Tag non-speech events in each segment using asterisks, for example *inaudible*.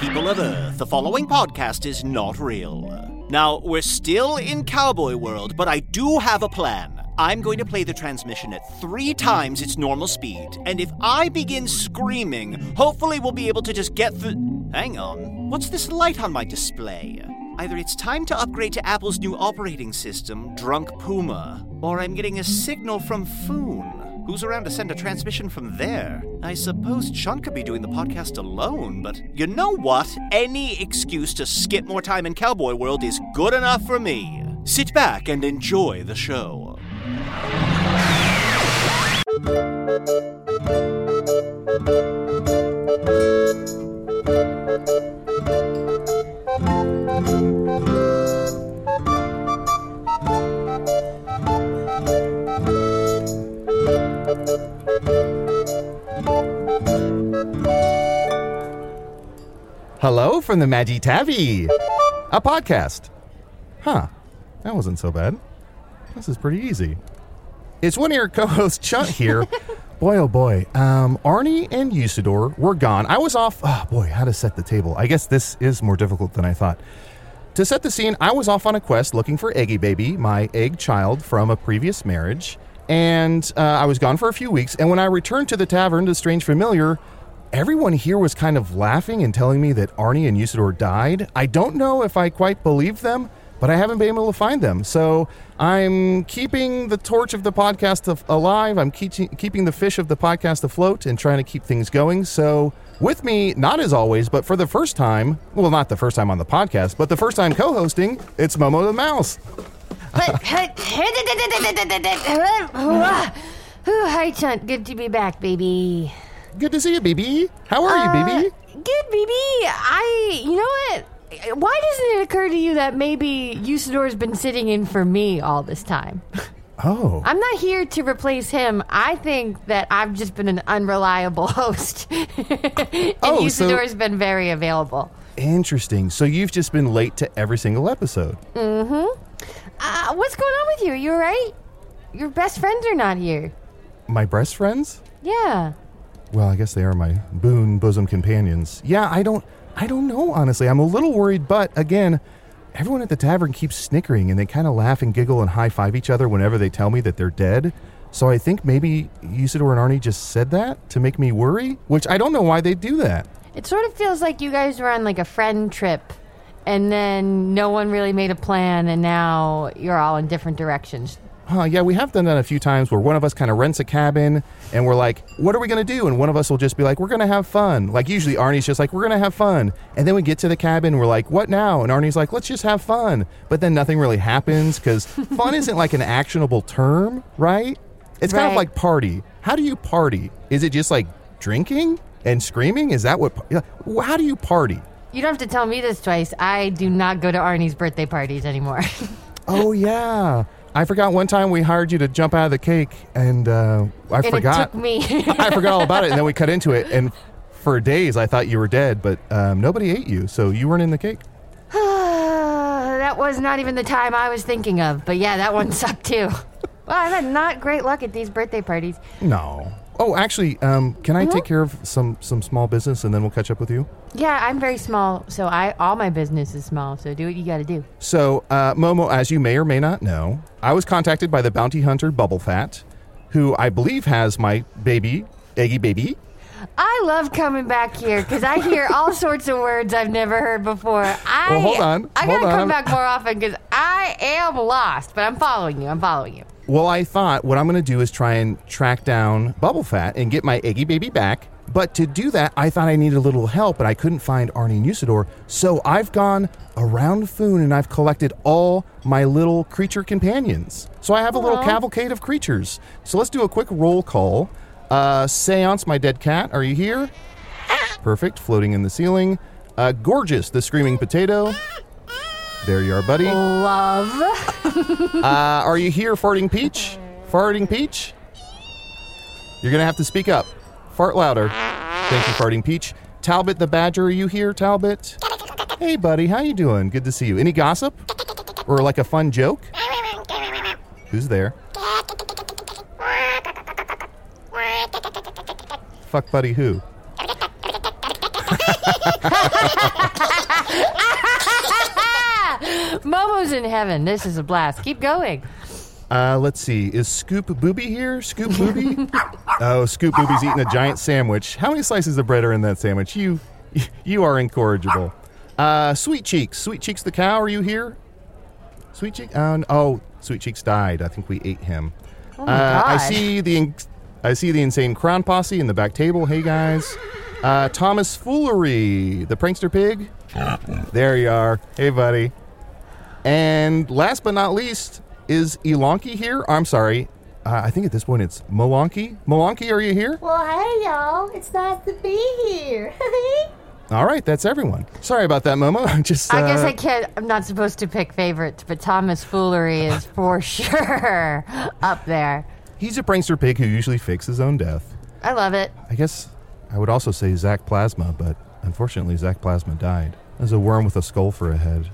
People of Earth, the following podcast is not real. Now, we're still in cowboy world, but I do have a plan. I'm going to play the transmission at three times its normal speed, and if I begin screaming, hopefully we'll be able to just get through. Hang on, what's this light on my display? Either it's time to upgrade to Apple's new operating system, Drunk Puma, or I'm getting a signal from Foon. Who's around to send a transmission from there? I suppose Sean could be doing the podcast alone, but you know what? Any excuse to skip more time in Cowboy World is good enough for me. Sit back and enjoy the show. Hello from the Magic Tavern, a podcast. Huh, that wasn't so bad. This is pretty easy. It's one of your co-hosts, Chunt here. *laughs* boy, oh boy, um, Arnie and Usidore were gone. I was off. Oh boy, how to set the table? I guess this is more difficult than I thought. To set the scene, I was off on a quest looking for Eggy Baby, my egg child from a previous marriage, and uh, I was gone for a few weeks. And when I returned to the tavern, the strange familiar, everyone here was kind of laughing and telling me that Arnie and Usidore died. I don't know if I quite believe them, but I haven't been able to find them. So I'm keeping the torch of the podcast alive. I'm keep, keeping the fish of the podcast afloat and trying to keep things going. So with me, not as always, but for the first time, well, not the first time on the podcast, but the first time co-hosting, it's Momo the Mouse. Hi, Chunt. Good to be back, baby. Good to see you, BB. How are you, BB? Uh, Good, baby. I, you know what? Why doesn't it occur to you that maybe Usidore's been sitting in for me all this time? *laughs* Oh, I'm not here to replace him. I think that I've just been an unreliable *laughs* host. *laughs* and Oh, so- Usidore's been very available. interesting. So you've just been late to every single episode. Uh, what's going on with you? You alright? Your best friends are not here. My best friends? Yeah. Well, I guess they are my boon bosom companions. Yeah, I don't I don't know honestly. I'm a little worried, but again, everyone at the tavern keeps snickering and they kind of laugh and giggle and high five each other whenever they tell me that they're dead. So I think maybe Usidore and Arnie just said that to make me worry, which I don't know why they do that. It sort of feels like you guys were on like a friend trip and then no one really made a plan and now you're all in different directions. Huh, yeah, we have done that a few times where one of us kind of rents a cabin and we're like, what are we going to do? And one of us will just be like, we're going to have fun. Like, usually Arnie's just like, we're going to have fun. And then we get to the cabin, we're like, what now? And Arnie's like, let's just have fun. But then nothing really happens because *laughs* fun isn't like an actionable term, right? It's kind of like party. How do you party? Is it just like drinking and screaming? Is that what? yeah, How do you party? You don't have to tell me this twice. I do not go to Arnie's birthday parties anymore. *laughs* Oh yeah, I forgot one time we hired you to jump out of the cake, and uh, I and forgot. it took me. I *laughs* forgot all about it, and then we cut into it, and for days I thought you were dead, but um, nobody ate you, so you weren't in the cake. *sighs* that was not even the time I was thinking of. But yeah, that one *laughs* sucked too. Well, I've had not great luck at these birthday parties. No. Oh, actually, um, can Mm-hmm. I take care of some some small business, and then we'll catch up with you? Yeah, I'm very small, so I all my business is small. So do what you got to do. So, uh, Momo, as you may or may not know, I was contacted by the bounty hunter Bubble Fat, who I believe has my baby, Eggy Baby. I love coming back here because I hear all *laughs* sorts of words I've never heard before. I, Well, hold on, I hold gotta on. come back more often because I am lost. But I'm following you. I'm following you. Well, I thought what I'm going to do is try and track down Bubble Fat and get my Eggy Baby back. But to do that, I thought I needed a little help, and I couldn't find Arnie and Usidore. So I've gone around Foon and I've collected all my little creature companions. So I have a little Aw. cavalcade of creatures. So let's do a quick roll call. Uh, Seance, my dead cat, are you here? Perfect, floating in the ceiling. Uh, gorgeous, the screaming potato. There you are, buddy. Love. *laughs* Uh, are you here, Farting Peach? Farting Peach? You're going to have to speak up. Fart louder. Thank you, Farting Peach. Talbot the Badger, are you here, Talbot? Hey, buddy, how you doing? Good to see you. Any gossip? Or like a fun joke? Who's there? Fuck buddy who? *laughs* *laughs* Momo's in heaven. This is a blast. Keep going. Uh, let's see. Is Scoop Booby here? Scoop Booby? *laughs* oh, Scoop Booby's eating a giant sandwich. How many slices of bread are in that sandwich? You, you are incorrigible. Uh, Sweet Cheeks. Sweet Cheeks the cow. Are you here? Sweet Cheeks. Oh, no. oh, Sweet Cheeks died. I think we ate him. Oh my uh, I see the, in- I see the insane crown posse in the back table. Hey guys. Uh, Thomas Foolery, the prankster pig. There you are. Hey, buddy. And last but not least, is Elonki here? I'm sorry. Uh, I think at this point it's Molonki. Molonki, are you here? Well, hey, y'all. It's nice to be here. *laughs* All right, that's everyone. Sorry about that, Momo. *laughs* Just uh, I guess I can't. I'm not supposed to pick favorites, but Thomas Foolery is *laughs* for sure up there. he's a prankster pig who usually fakes his own death. I love it. I guess I would also say Zach Plasma, but unfortunately, Zach Plasma died as a worm with a skull for a head.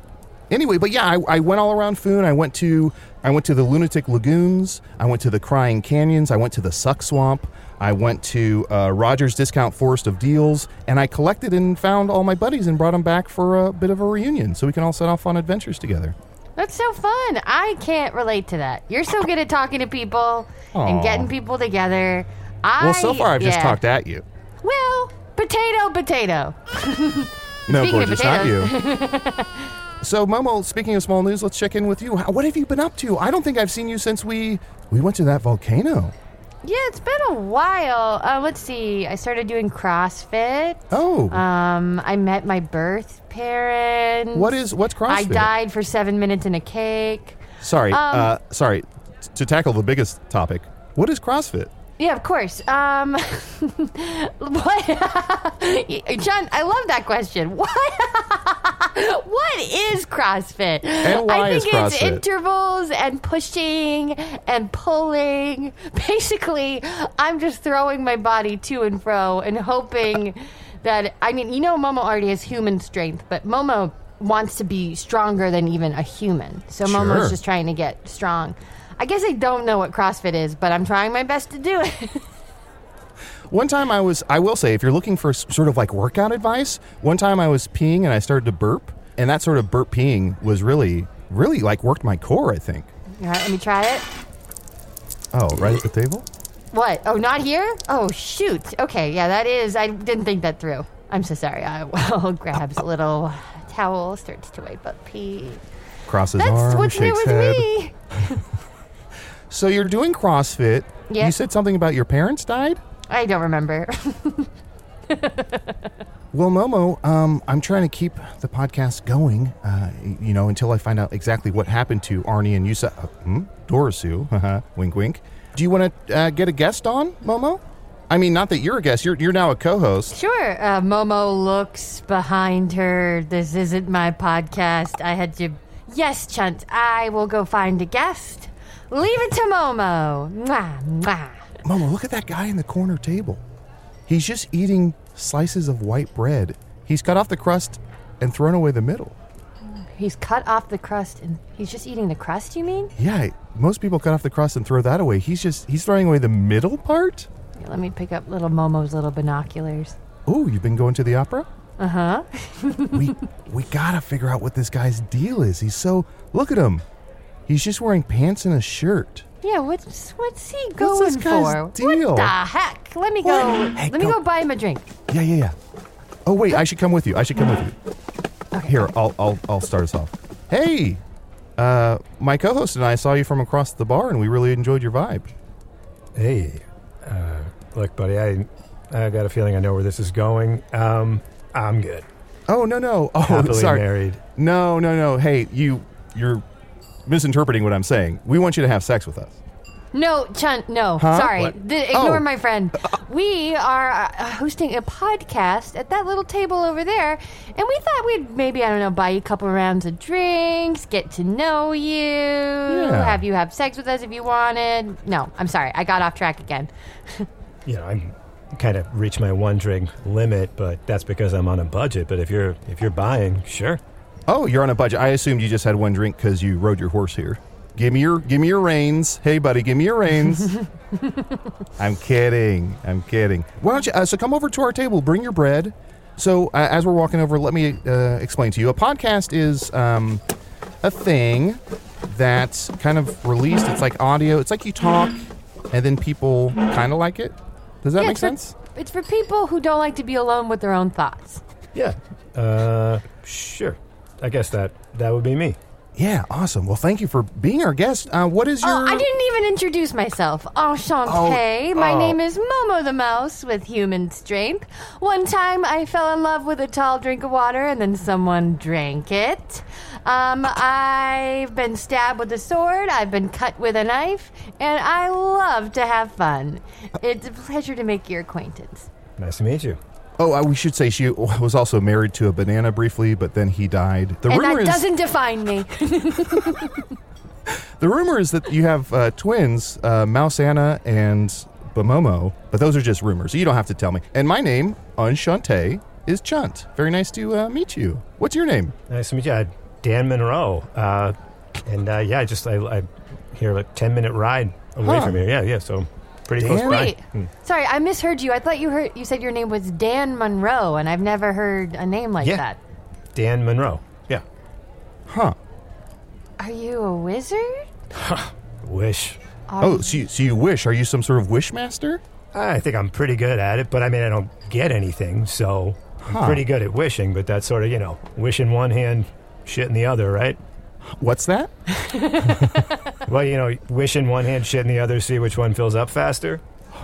Anyway, but yeah, I, I went all around Foon. I went to I went to the Lunatic Lagoons. I went to the Crying Canyons. I went to the Suck Swamp. I went to uh, Rogers Discount Forest of Deals, and I collected and found all my buddies and brought them back for a bit of a reunion, so we can all set off on adventures together. That's so fun. I can't relate to that. You're so good at talking to people and getting people together. I, Well, so far I've just talked at you. Well, potato, potato. No, *laughs* Speaking of gorgeous, not you. *laughs* so, Momo, speaking of small news, let's check in with you. How- What have you been up to? I don't think I've seen you since we we went to that volcano. Yeah, it's been a while. Uh, let's see. I started doing CrossFit. Oh, Um, I met my birth parents. what is what's CrossFit? I died for seven minutes in a cake. Sorry, um, uh, sorry. T- to tackle the biggest topic, what is CrossFit? Yeah, of course. Um, *laughs* what? *laughs* John, I love that question. What? *laughs* what is CrossFit? And why I is think it's intervals and pushing and pulling. Basically, I'm just throwing my body to and fro and hoping that I mean, you know, Momo already has human strength, but Momo wants to be stronger than even a human. So Sure. Momo's just trying to get strong. I guess I don't know what CrossFit is, but I'm trying my best to do it. One time I was, I will say, if you're looking for sort of like workout advice, one time I was peeing and I started to burp, and that sort of burp peeing was really, really like worked my core. I think. All right, let me try it. Oh, right at the table. What? Oh, not here? Oh, shoot. Okay, yeah, that is. I didn't think that through. I'm so sorry. I *laughs* will grabs a little towel, starts to wipe up pee. Crosses That's arm, what's new with head. me. *laughs* So you're doing CrossFit. Yeah. You said something about your parents died. I don't remember. *laughs* Well, Momo, um, I'm trying to keep the podcast going, uh, you know, until I find out exactly what happened to Arnie and Yusa. Uh, hmm? Dorisu. *laughs* wink, wink. Do you want to uh, get a guest on, Momo? I mean, not that you're a guest. You're you're now a co-host. Sure. Uh, Momo looks behind her. This isn't my podcast. I had to. Yes, Chunt. I will go find a guest. Leave it to Momo. Mwah, mwah. Momo, look at that guy in the corner table. He's just eating slices of white bread. He's cut off the crust and thrown away the middle. He's cut off the crust and he's just eating the crust, you mean? Yeah, most people cut off the crust and throw that away. He's just he's throwing away the middle part. Here, let me pick up little Momo's little binoculars. Oh, you've been going to the opera? Uh huh. we we gotta figure out what this guy's deal is. He's so look at him. He's just wearing pants and a shirt. Yeah, what's what's he going this guy's for? deal? What the heck? Let me go. Hey, let me go- go buy him a drink. Yeah, yeah, yeah. Oh wait, I should come with you. I should come with you. Here, I'll I'll I'll start us off. Hey, uh, my co-host and I saw you from across the bar, and we really enjoyed your vibe. Hey, uh, look, buddy, I I got a feeling I know where this is going. Um, I'm good. Oh no no. Oh Happily sorry. married. No no no. Hey, you you're misinterpreting what I'm saying. We want you to have sex with us. No, Chun, no. Huh? Sorry. What? The- ignore Oh. my friend. *laughs* We are uh, hosting a podcast at that little table over there, and we thought we'd maybe, I don't know, buy you a couple rounds of drinks, get to know you, have you have sex with us if you wanted. No, I'm sorry. I got off track again. *laughs* You know, I'm kind of reached my one drink limit, but that's because I'm on a budget. But if you're if you're buying, sure. Oh, you're on a budget. I assumed you just had one drink because you rode your horse here. Give me your give me your reins. Hey, buddy, give me your reins. *laughs* I'm kidding. I'm kidding. Why don't you? Uh, so come over to our table. Bring your bread. So uh, as we're walking over, let me uh, explain to you. A podcast is um, a thing that's kind of released. It's like audio. It's like you talk, and then people kind of like it. Does that Yeah, make it's for- sense? It's for people who don't like to be alone with their own thoughts. Yeah. Uh, sure. I guess that that would be me. Yeah, awesome. Well, thank you for being our guest. Uh, what is your? Oh, I didn't even introduce myself. Enchanté. My oh. name is Momo the Mouse with human strength. One time I fell in love with a tall drink of water and then someone drank it. Um, I've been stabbed with a sword, I've been cut with a knife, and I love to have fun. It's a pleasure to make your acquaintance. Nice to meet you. Oh, uh, we should say she was also married to a banana briefly, but then he died. The and rumor that is doesn't define me. *laughs* the rumor is that you have uh, twins, uh, Mouse Anna and Bamomo, but those are just rumors. You don't have to tell me. And my name, Unshante, is Chunt. Very nice to uh, meet you. What's your name? Nice to meet you, uh, Dan Monroe. Uh, and uh, yeah, just I, I here like ten minute ride away Huh. from here. Yeah, yeah. So pretty Dan? close by. Wait, hmm. sorry, I misheard you. I thought you heard you said your name was Dan Monroe, and I've never heard a name like Yeah. that. Dan Monroe. Yeah. Huh. Are you a wizard? Huh. Wish. Oh, so you, so you wish. Are you some sort of wish master? I think I'm pretty good at it, but I mean, I don't get anything, so I'm pretty good at wishing. But that's sort of, you know, wish in one hand, shit in the other, right? What's that? *laughs* Well, you know, wish in one hand, shit in the other, see which one fills up faster. *gasps*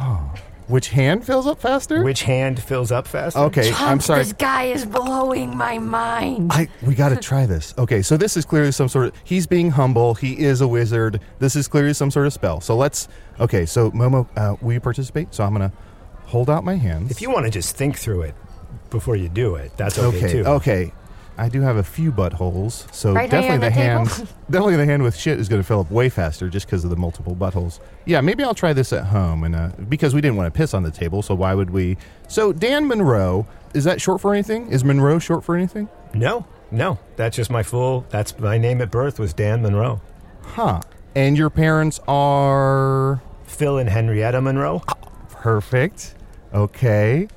Which hand fills up faster? Which hand fills up faster? Okay, I'm Chunt, sorry. This guy is blowing my mind. I we got to try this. Okay, so this is clearly some sort of he's being humble. He is a wizard. This is clearly some sort of spell. So let's Okay, so Momo, uh, will you participate? So I'm going to hold out my hands. If you want to just think through it before you do it, that's okay, Okay, too. okay. I do have a few buttholes, so Right definitely the the hand *laughs* definitely the hand with shit is going to fill up way faster just because of the multiple buttholes. Yeah, maybe I'll try this at home and uh, because we didn't want to piss on the table, so why would we? So Dan Monroe, is that short for anything? Is Monroe short for anything? No, no, that's just my full. That's my name at birth was Dan Monroe. Huh. And your parents are Phil and Henrietta Monroe. Perfect. Okay.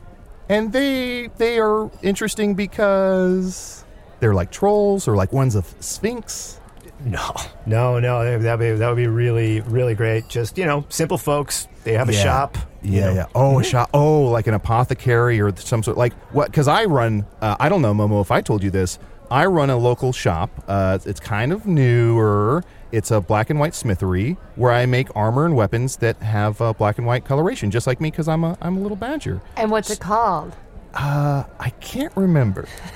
And they they are interesting because they're like trolls or like ones of Sphinx. No, no, no. That would be that would be really, really great. Just you know, simple folks. They have a Yeah. shop. you Yeah, know. yeah. Oh, a shop. Oh, like an apothecary or some sort. Like what? Because I run. Uh, I don't know, Momo. If I told you this, I run a local shop. Uh, it's kind of newer. It's a black and white smithery where I make armor and weapons that have uh, black and white coloration, just like me, because I'm a I'm a little badger. and what's it called? Uh, I can't remember. *laughs* *laughs*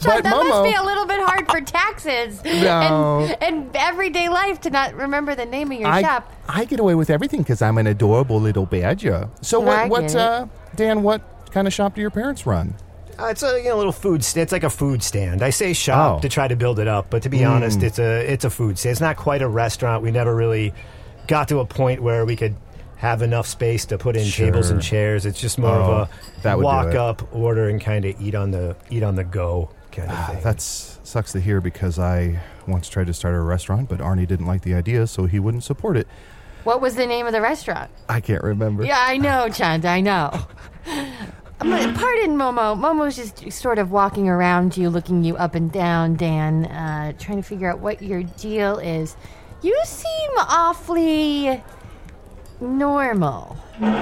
Chuck, but that must be a little bit hard for taxes *laughs* No. and, and everyday life to not remember the name of your I, shop. I get away with everything because I'm an adorable little badger. So what? What? Uh, Dan, what kind of shop do your parents run? Uh, it's a you know, little food. St- it's like a food stand. I say shop Oh. to try to build it up, but to be honest, it's a it's a food stand. It's not quite a restaurant. We never really got to a point where we could have enough space to put in tables and chairs. It's just more Oh, of a would walk up, order, and kind of eat on the eat on the go kind of thing. That's sucks to hear because I once tried to start a restaurant, but Arnie didn't like the idea, so he wouldn't support it. What was the name of the restaurant? I can't remember. Yeah, I know, *laughs* Chunt. I know. Um, Pardon, Momo. Momo's just sort of walking around you, looking you up and down, Dan, uh, trying to figure out what your deal is. You seem awfully normal.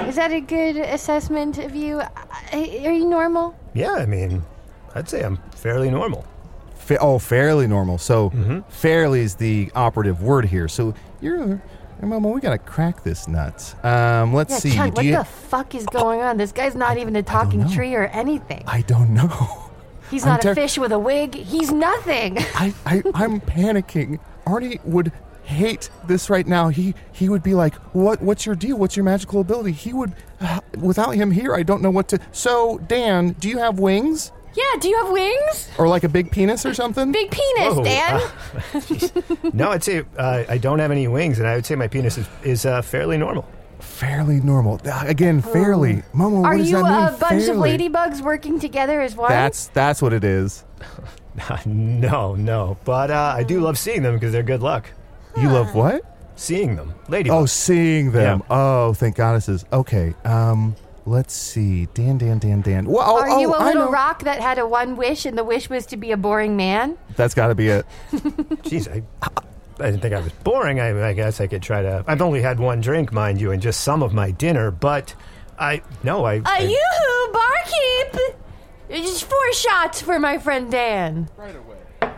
Is that a good assessment of you? Uh, Are you normal? yeah, I mean, I'd say I'm fairly normal. Fa- oh, fairly normal. So Mm-hmm. fairly is the operative word here. So you're, Mama, we gotta crack this nuts. Um, let's Yeah, see. Chunt, do what you- the fuck is going on? This guy's not even a talking tree or anything. I don't know. He's I'm not a fish with a wig. He's nothing. I, I, I'm panicking. Arnie would hate this right now. He he would be like, "What? What's your deal? What's your magical ability?" He would, uh, without him here, I don't know what to. So, Dan, do you have wings yeah, do you have wings? or like a big penis or something? Big penis, Whoa, Dan. uh, *laughs* No, I'd say uh, I don't have any wings, and I would say my penis is, is uh, fairly normal. fairly normal. Again, fairly. Momo, Are does you that mean? a bunch of ladybugs working together as one? That's that's what it is. *laughs* no, no, but uh, I do love seeing them because they're good luck. You love what? Seeing them, lady. Oh, seeing them. Yeah. Oh, thank goddesses. Okay. Um, let's see. Dan, Dan, Dan, Dan. Well, oh, Are you oh, a I little know. rock that had a one wish, and the wish was to be a boring man? That's got to be it. *laughs* Jeez, I, I didn't think I was boring. I, I guess I could try to. I've only had one drink, mind you, and just some of my dinner. But I no, I. A I- yoo-hoo, barkeep! Just four shots for my friend Dan. Right away.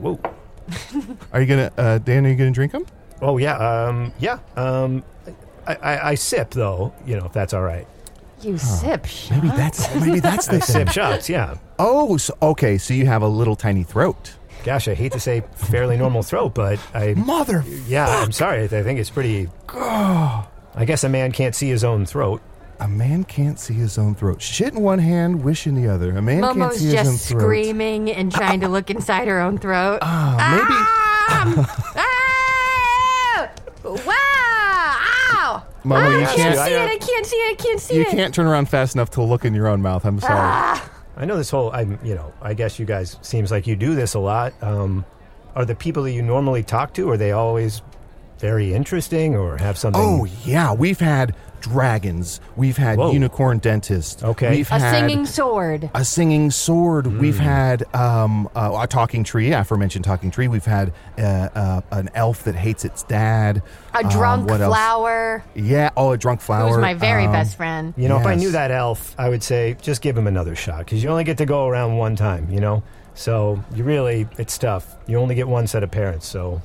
Whoa. *laughs* Are you gonna, uh, Dan? Are you gonna drink them? Oh yeah, um, yeah. Um, I, I, I sip though, you know, if that's all right. You sip shots. Maybe that's maybe that's *laughs* the I thing. sip shots, yeah. Oh, so, okay. So you have a little tiny throat. Gosh, I hate to say fairly normal throat, but I. Mother. Yeah, I'm sorry. I think it's pretty. I guess a man can't see his own throat. A man can't see his own throat. Shit in one hand, wish in the other. A man can't Momo's see his own throat. Momo's just throat. screaming and trying to look inside her own throat. Ah, *laughs* Ah! Wow! Ow! Momo, Ah, you I can't can't- see it. I can't see it. I can't see maybe it. you can't turn around fast enough to look in your own mouth. I'm sorry. Ah. I know this whole. I'm. You know. I guess you guys seems like you do this a lot. Um, are the people that you normally talk to are they always very interesting or have something? Oh yeah, we've had dragons. We've had Whoa. unicorn dentists. Okay. We've A had singing sword. a singing sword. Hmm. We've had um, uh, a talking tree, aforementioned talking tree. We've had uh, uh, an elf that hates its dad. A Um, drunk what else? flower. Yeah. Oh, a drunk flower. Who's my very Um, best friend. You know, if I knew that elf, I would say just give him another shot because you only get to go around one time. You know, so you really it's tough. You only get one set of parents, so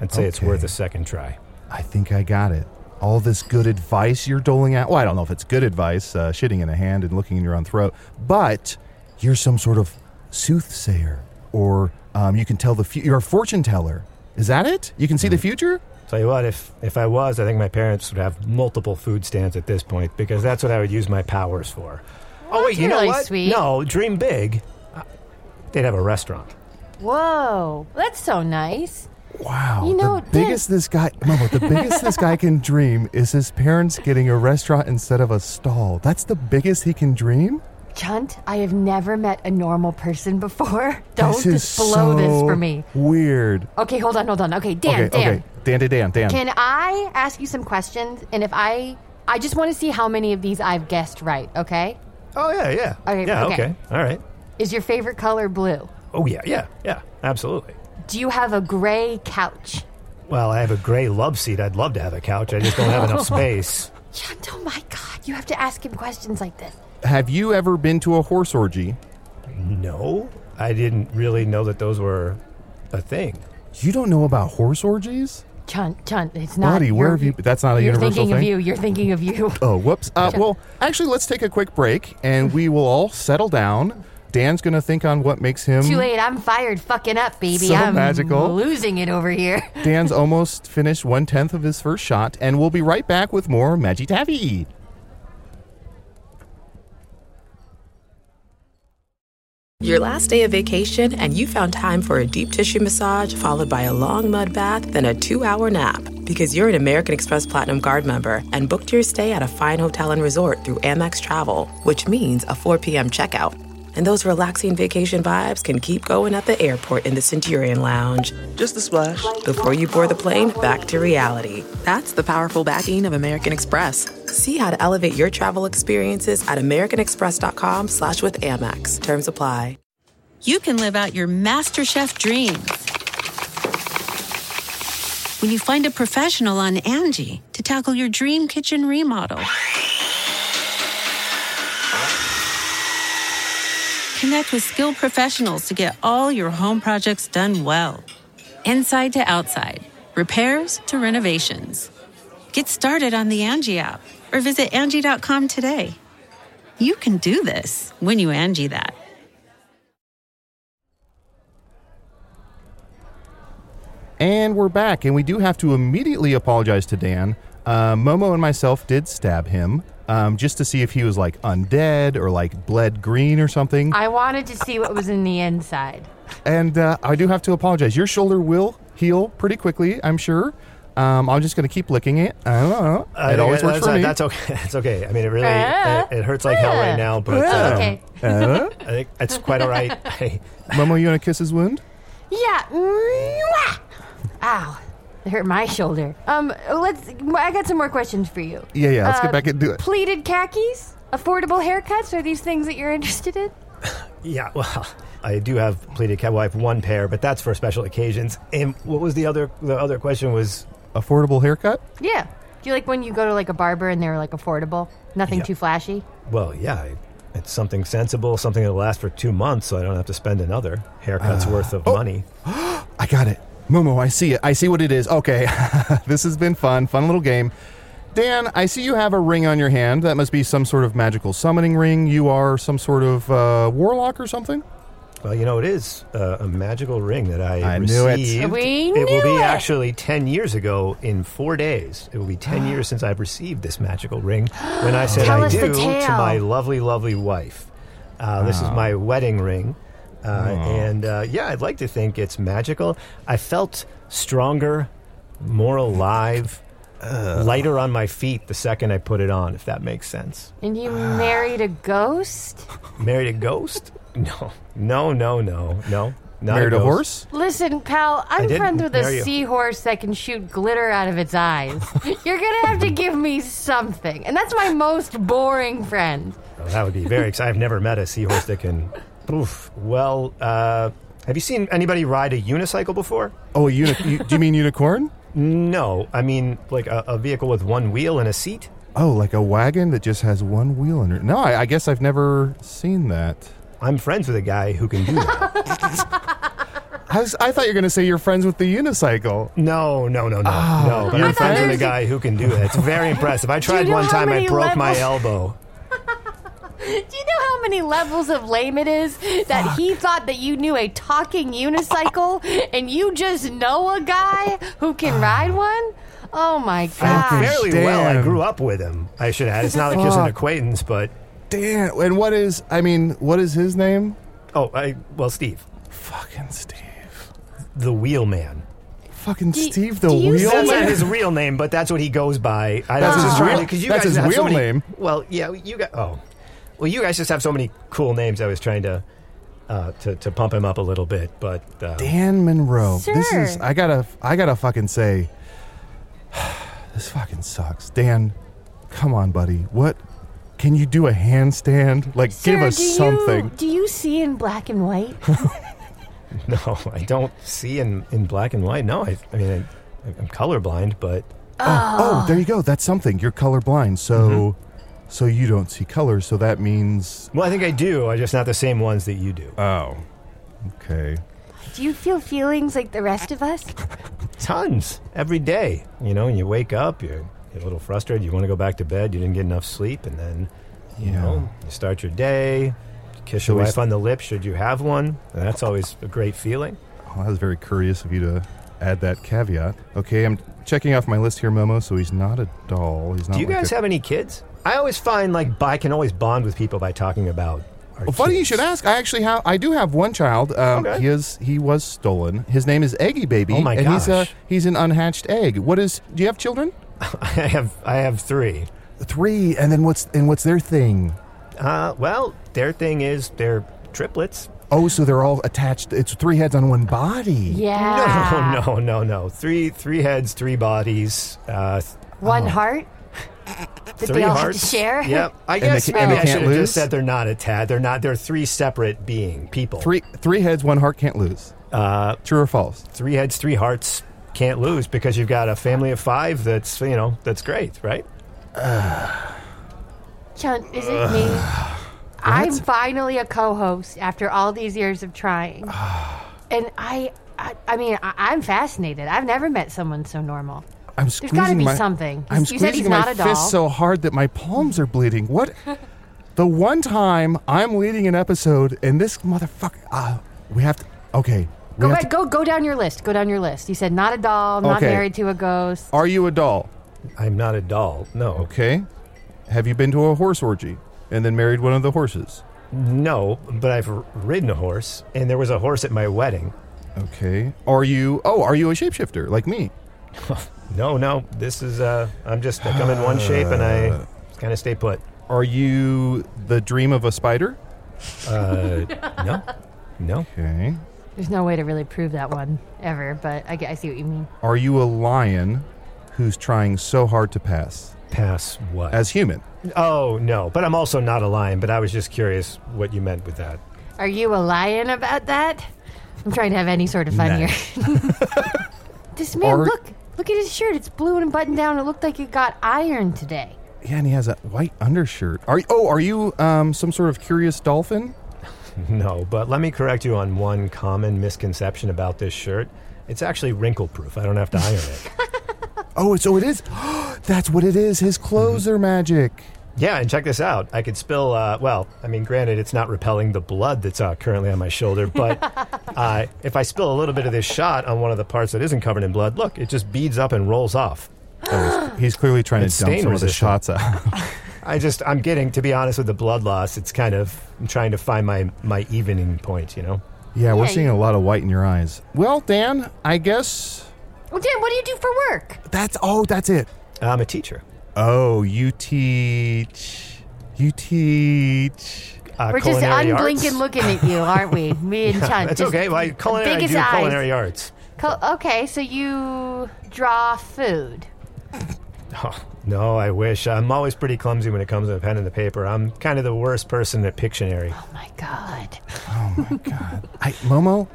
I'd say it's worth a second try. I think I got it. All this good advice you're doling out. Well, I don't know if it's good advice, uh, shitting in a hand and looking in your own throat, but you're some sort of soothsayer, or um, you can tell the future. You're a fortune teller. Is that it? You can see the future? Tell you what, if if I was, I think my parents would have multiple food stands at this point because that's what I would use my powers for. oh wait, you know really what? sweet. No, dream big. Uh, They'd have a restaurant. Whoa, that's so nice. Wow. You know, the biggest this guy, Momo, the biggest this guy can *laughs* dream is his parents getting a restaurant instead of a stall. That's the biggest he can dream? Chunt, I have never met a normal person before. *laughs* Don't this blow this for me. Weird. Okay, hold on, hold on. Okay, Dan, okay, Dan. okay. Dan, Dan, Dan, Dan. Can I ask you some questions? And if I, I just want to see how many of these I've guessed right. Okay, Oh yeah, yeah, Okay, yeah. okay. Okay, all right. is your favorite color blue? Oh yeah, yeah, yeah. Absolutely. Do you have a gray couch? Well, I have a gray love seat. I'd love to have a couch. I just don't have enough *laughs* space. Chunt, oh my God, you have to ask him questions like this. Have you ever been to a horse orgy? No, I didn't really know that those were a thing. You don't know about horse orgies? Chunt, Chunt, it's not. Buddy, where you're- have you? That's not a You're universal thinking of you. You're thinking of you. Oh, whoops. Uh, well, actually, let's take a quick break, and we will all settle down. Dan's gonna think on what makes him. Too late. I'm fired. Fucking up, baby. So I'm magical. losing it over here. *laughs* Dan's almost finished one tenth of his first shot, and we'll be right back with more Magic Tavern. Your last day of vacation, and you found time for a deep tissue massage followed by a long mud bath, then a two hour nap. Because you're an American Express Platinum Card member and booked your stay at a fine hotel and resort through Amex Travel, which means a 4 p.m. checkout. And those relaxing vacation vibes can keep going at the airport in the Centurion Lounge. Just a splash. Before you board the plane, back to reality. That's the powerful backing of American Express. See how to elevate your travel experiences at americanexpress.com slash with Amex. Terms apply. you can live out your MasterChef dreams. When you find a professional on Angie to tackle your dream kitchen remodel. Connect with skilled professionals to get all your home projects done well. Inside to outside, repairs to renovations. Get started on the Angie app or visit Angie.com today. You can do this when you Angie that. And we're back, and we do have to immediately apologize to Dan. Uh, Momo and myself did stab him um, just to see if he was like undead or like bled green or something. I wanted to see what was in the inside. and uh, I do have to apologize. Your shoulder will heal pretty quickly, I'm sure. Um, I'm just going to keep licking it. I don't know. I it think always works that's, for me. That's okay. *laughs* That's okay. I mean, it really it, it hurts like hell right now, but That's um, okay. *laughs* Uh, I think it's quite all right. Hey, Momo, you want to kiss his wound? Yeah. Ow. It hurt my shoulder. Um, let's. I got some more questions for you. Yeah, yeah. Let's Uh, get back into it. Pleated khakis, affordable haircuts. Are these things that you're interested in? *laughs* yeah. Well, *laughs* I do have pleated cat. Well, I have one pair, but that's for special occasions. And what was the other? The other question was Affordable haircut? Yeah. Do you like when you go to like a barber and they're like affordable, nothing Yeah. too flashy? Well, yeah, it's something sensible, something that'll last for two months, so I don't have to spend another haircut's worth of money. *gasps* I got it. Momo, I see it. I see what it is. Okay. *laughs* this has been fun. Fun little game. Dan, I see you have a ring on your hand. That must be some sort of magical summoning ring. You are some sort of uh, warlock or something? Well, you know, it is uh, a magical ring that I, I knew it. received. We it will knew be it. actually 10 years ago in four days. It will be 10 *gasps* years since I've received this magical ring when I said *gasps* Tell I us the do to tale. my lovely, lovely wife. Uh, This is my wedding ring. Uh, and uh, yeah, I'd like to think it's magical. I felt stronger, more alive, lighter on my feet the second I put it on, if that makes sense. And you married a ghost? Married a ghost? *laughs* No, no, no, no, no. Not Married a ghost. horse? Listen, pal, I'm didn't friends with a marry a- seahorse that can shoot glitter out of its eyes. *laughs* You're gonna have to give me something. And that's my most boring friend. Oh, that would be very exciting. I've never met a seahorse that can. Oof. Well, uh, have you seen anybody ride a unicycle before? Oh, a uni- *laughs* you, do you mean unicorn? No, I mean like a, a vehicle with one wheel and a seat. Oh, like a wagon that just has one wheel under it. No, I, I guess I've never seen that. I'm friends with a guy who can do that. *laughs* I, was, I thought you were going to say you're friends with the unicycle. no, no, no, no, no. But you're I'm friends with a friends? guy who can do that. It's very impressive. I tried know one how time. I many broke my elbow. Do you know how many levels of lame it is that he thought that you knew a talking unicycle and you just know a guy who can ride ah. one? Oh my god! Fairly well. I grew up with him. I should add. It's not like just an acquaintance, but Damn. and what is, I mean, what is his name? oh, I well, Steve, Fucking Steve. the wheelman. Fucking Do- Steve the do you Wheel That's not Man? his real name, but that's what he goes by. I That's was his just trying real- to- 'cause you that's guys his have so real many- name. Well, yeah, you got. Oh, well, you guys just have so many cool names. I was trying to uh, to, to pump him up a little bit, but uh, Dan Monroe. This is I gotta I gotta fucking say *sighs* this fucking sucks. Dan, come on, buddy. What can you do a handstand? Like give us do something. You, do you see in black and white? *laughs* *laughs* no, I don't see in, in black and white. No, I, I mean I, I'm colorblind, but Oh, there you go. That's something. You're colorblind, so Mm-hmm. So you don't see colors. So that means well, I think I do. I just not the same ones that you do. oh, okay. Do you feel feelings like the rest of us? Tons every day. You know, and you wake up, you're, you're a little frustrated. You want to go back to bed. You didn't get enough sleep, and then you know you start your day. Kiss Should your wife st- on the lips should you have one. And that's always a great feeling. Oh, that was very courteous of you to add that caveat. Okay, I'm checking off my list here, Momo. So he's not a doll. He's not. Do you like guys a- have any kids? I always find like I can always bond with people by talking about. Our Well, funny you should ask. I actually have. I do have one child. Um, Okay. He is. He was stolen. His name is Eggy Baby. Oh my and he's a gosh. he's an unhatched egg. What is? Do you have children? *laughs* I have I have three. Three. And then what's and what's their thing? Uh, well, their thing is they're triplets. Oh, so they're all attached. It's three heads on one body. Yeah. *laughs* No, no, no, no. Three three heads, three bodies. Uh, th- One heart that three they all hearts. have to share. Yep. I they guess ca- and maybe they I can't should have lose? just said they're not a tad. They're not. They're three separate being people. Three three heads, one heart can't lose. Uh, True or false? three heads, three hearts can't lose because you've got a family of five. That's you know that's great, right? *sighs* Chunt, is it me? I'm finally a co-host after all these years of trying, *sighs* and I, I, I mean, I, I'm fascinated. I've never met someone so normal. I'm There's squeezing gotta be my, something. I'm You said squeezing he's my not a doll. fist so hard that my palms are bleeding. What? *laughs* the one time I'm leading an episode and this motherfucker. Uh, we have to. Okay. We Go have back, to, go go down your list. Go down your list. You said not a doll, not Okay. married to a ghost. are you a doll? I'm not a doll. No, Okay. Have you been to a horse orgy and then married one of the horses? no. But I've r- ridden a horse, and there was a horse at my wedding. Okay. Are you? Oh, are you a shapeshifter like me? *laughs* No, no. This is. Uh, I'm just. I come in one shape, and I kind of stay put. Are you the dream of a spider? Uh, no, no. Okay. There's no way to really prove that one ever, but I, get- I see what you mean. Are you a lion who's trying so hard to pass Pass what? as human? oh no, but I'm also not a lion. But I was just curious what you meant with that. Are you a lion about that? I'm trying to have any sort of fun Nah. here. *laughs* *laughs* this man, Are- look, look at his shirt. It's blue and buttoned down. It looked like it got ironed today. Yeah, and he has a white undershirt. Are you, oh, are you um, some sort of curious dolphin? *laughs* No, but let me correct you on one common misconception about this shirt. It's actually wrinkle proof. I don't have to iron it. *laughs* Oh, so it is. *gasps* That's what it is. His clothes are magic. Yeah, and check this out. I could spill, uh, well, I mean, granted, it's not repelling the blood that's uh, currently on my shoulder, but *laughs* uh, if I spill a little bit of this shot on one of the parts that isn't covered in blood, look, it just beads up and rolls off. *gasps* He's clearly trying It's to dump stain some of the resistant. shots out. I just, I'm getting, to be honest with the blood loss, it's kind of, I'm trying to find my, my evening point, you know? yeah, we're Yeah, seeing a lot of white in your eyes. Well, Dan, I guess Well, Dan, what do you do for work? that's. Oh, that's it. I'm a teacher. Oh, you teach. You teach. Uh, We're just culinary arts. unblinking looking at you, aren't we? *laughs* Me and Chunt. That's just okay. Well, I, culinary, I biggest do eyes. culinary arts. Cul- okay, so you draw food. Oh, no, I wish. I'm always pretty clumsy when it comes to the pen and the paper. I'm kind of the worst person at Pictionary. Oh my god. oh my god. I, Momo,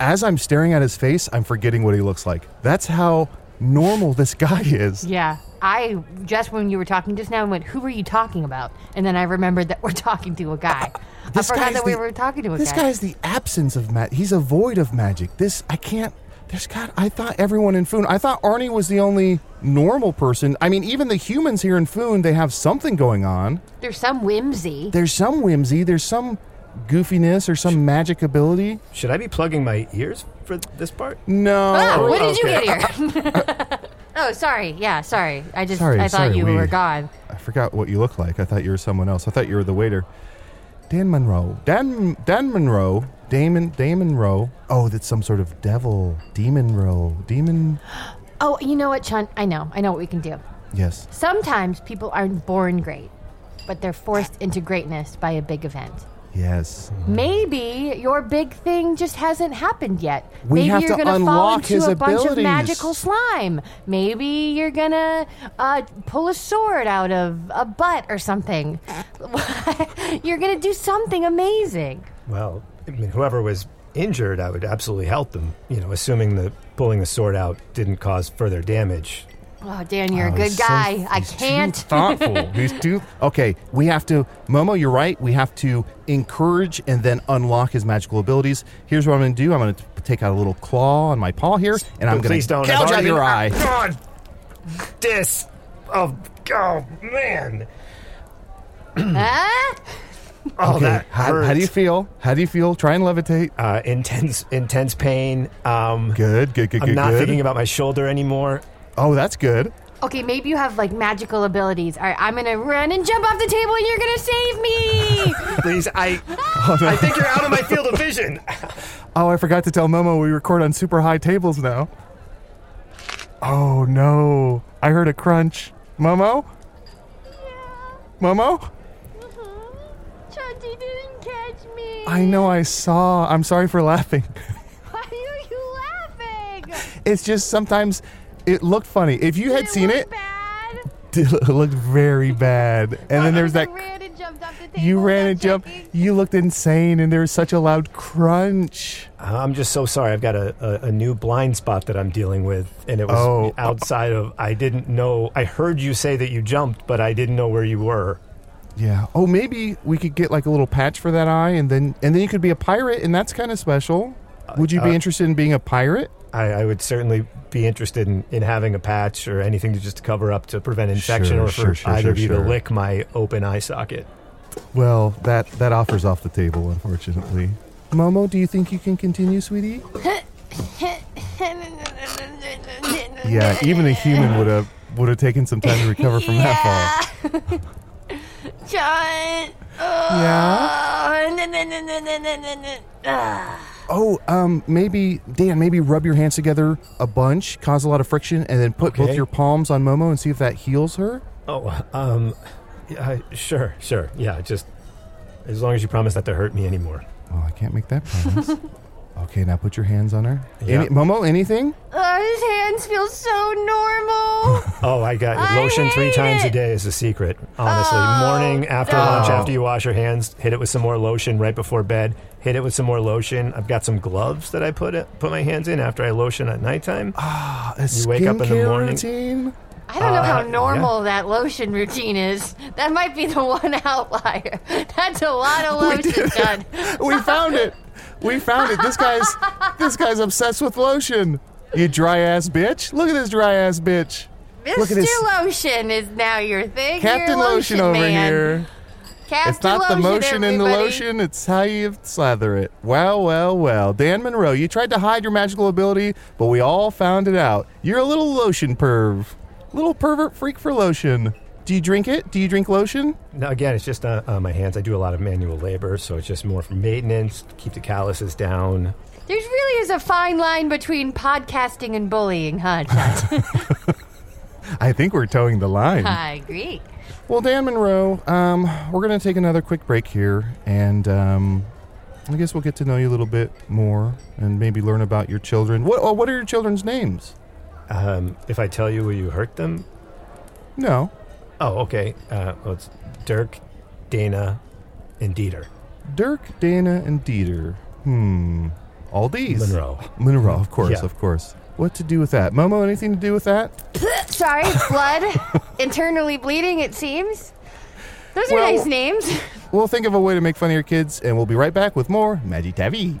as I'm staring at his face, I'm forgetting what he looks like. That's how normal this guy is. Yeah. I just when you were talking just now I went, who were you talking about? And then I remembered that we're *laughs* talking to a guy. I This forgot guy's that we the- were talking to a guy. This guy. guy's the absence of magic. He's a void of magic. This I can't. There's got. I thought everyone in Foon. I thought Arnie was the only normal person. I mean, even the humans here in Foon, they have something going on. There's some whimsy. There's some whimsy. There's some goofiness or some magic ability. Should I be plugging my ears for this part? No. Ah, when did okay. you get here? *laughs* *laughs* oh, sorry. Yeah, sorry. I just Sorry, I thought sorry, you we- were gone. I forgot what you look like. I thought you were someone else. I thought you were the waiter. Dan Monroe. Dan Dan Monroe. Damon Damon Monroe. Oh, that's some sort of devil. Demon Row. Demon. *gasps* Oh, you know what, Chun? I know. I know what we can do. Yes. Sometimes people aren't born great, but they're forced into greatness by a big event. Yes. Maybe your big thing just hasn't happened yet. We Maybe have you're to gonna fall unlock into his a bunch of abilities. magical slime. Maybe you're gonna uh, pull a sword out of a butt or something. *laughs* you're gonna do something amazing. Well, I mean, whoever was injured, I would absolutely help them. You know, assuming that pulling the sword out didn't cause further damage. Oh, Dan, you're a Oh, good he's so- guy. I he's too can't. thoughtful. *laughs* he's too. Okay, we have to. Momo, you're right. We have to encourage and then unlock his magical abilities. Here's what I'm going to do. I'm going to take out a little claw on my paw here, and I'm going Please to don't. I've gouge out your eye. God, this. Oh, oh man. Huh? *clears throat* Oh, Okay, that how, how do you feel? How do you feel? Try and levitate. Uh, intense, intense pain. Um, Good, good, good, I'm good. not good. thinking about my shoulder anymore. Oh, that's good. Okay, maybe you have like magical abilities. All right, I'm gonna run and jump off the table, and you're gonna save me. *laughs* Please, I, *laughs* I think you're out of my field of vision. *laughs* Oh, I forgot to tell Momo we record on super high tables now. Oh no! I heard a crunch. Momo? Yeah. Momo? Mm-hmm. Chunty didn't catch me. I know I saw. I'm sorry for laughing. Why are you laughing? It's just sometimes it looked funny. If you had it seen look it, Bad? *laughs* it looked very bad. And then there's that. Ran and jumped off the table You ran without and jumped. checking. You looked insane, and there was such a loud crunch. I'm just so sorry. I've got a, a, a new blind spot that I'm dealing with, and it was Oh. outside of. I didn't know. I heard you say that you jumped, but I didn't know where you were. Yeah. Oh, maybe we could get like a little patch for that eye, and then and then you could be a pirate, and that's kind of special. Would you be uh, interested in being a pirate? I, I would certainly be interested in, in having a patch or anything to just cover up to prevent infection, Sure, or for sure, either sure, of you sure. to lick my open eye socket. Well, that that offer's off the table, unfortunately. Momo, do you think you can continue, sweetie? Yeah, even a human would have would have taken some time to recover from that fall. John. Yeah. Oh, no, ah. Oh, um, maybe Dan, maybe rub your hands together a bunch, cause a lot of friction, and then put both your palms on Momo and see if that heals her. Oh, um, yeah, sure, sure, yeah. Just as long as you promise not to hurt me anymore. Well, I can't make that promise. *laughs* okay, now put your hands on her. Yeah. Any, Momo, anything? Oh, his hands feel so normal. *laughs* Oh, I got I lotion three hate times a it. day is a secret. Honestly, Oh, morning after no. lunch, after you wash your hands, hit it with some more lotion right before bed. Hit it with some more lotion. I've got some gloves that I put it, put my hands in after I lotion at nighttime. A You wake up in the skincare morning- routine? I don't know how Uh, normal that lotion routine is. That might be the *laughs* one outlier. That's a lot of lotion done. we found it. *laughs* We found it. This guy's this guy's obsessed with lotion. You dry ass bitch. Look at this dry ass bitch. Look at Mr. this Lotion is now your thing. Captain You're Lotion over man. here. Captain It's not the Lotion, motion in the lotion, it's how you slather it. Well, well, well. Dan Monroe, you tried to hide your magical ability, but we all found it out. You're a little lotion perv. Little pervert freak for lotion. Do you drink it? Do you drink lotion? Now, again, it's just uh, uh, my hands. I do a lot of manual labor, so it's just more for maintenance, keep the calluses down. There really is a fine line between podcasting and bullying, huh, Chad? *laughs* I think we're towing the line. I agree. Well, Dan Monroe, um, we're going to take another quick break here, and um, I guess we'll get to know you a little bit more and maybe learn about your children. What, oh, what are your children's names? Um, if I tell you, will you hurt them? No. Oh, okay. Uh, well, it's Dirk, Dana, and Dieter. Dirk, Dana, and Dieter. Hmm. All these. Monroe. Monroe, of course, Yeah. of course. What to do with that? Momo, anything to do with that? *laughs* Sorry, blood. *laughs* Internally bleeding, it seems. Those are Well- nice names. We'll think of a way to make fun of your kids, and we'll be right back with more Magic Tavern.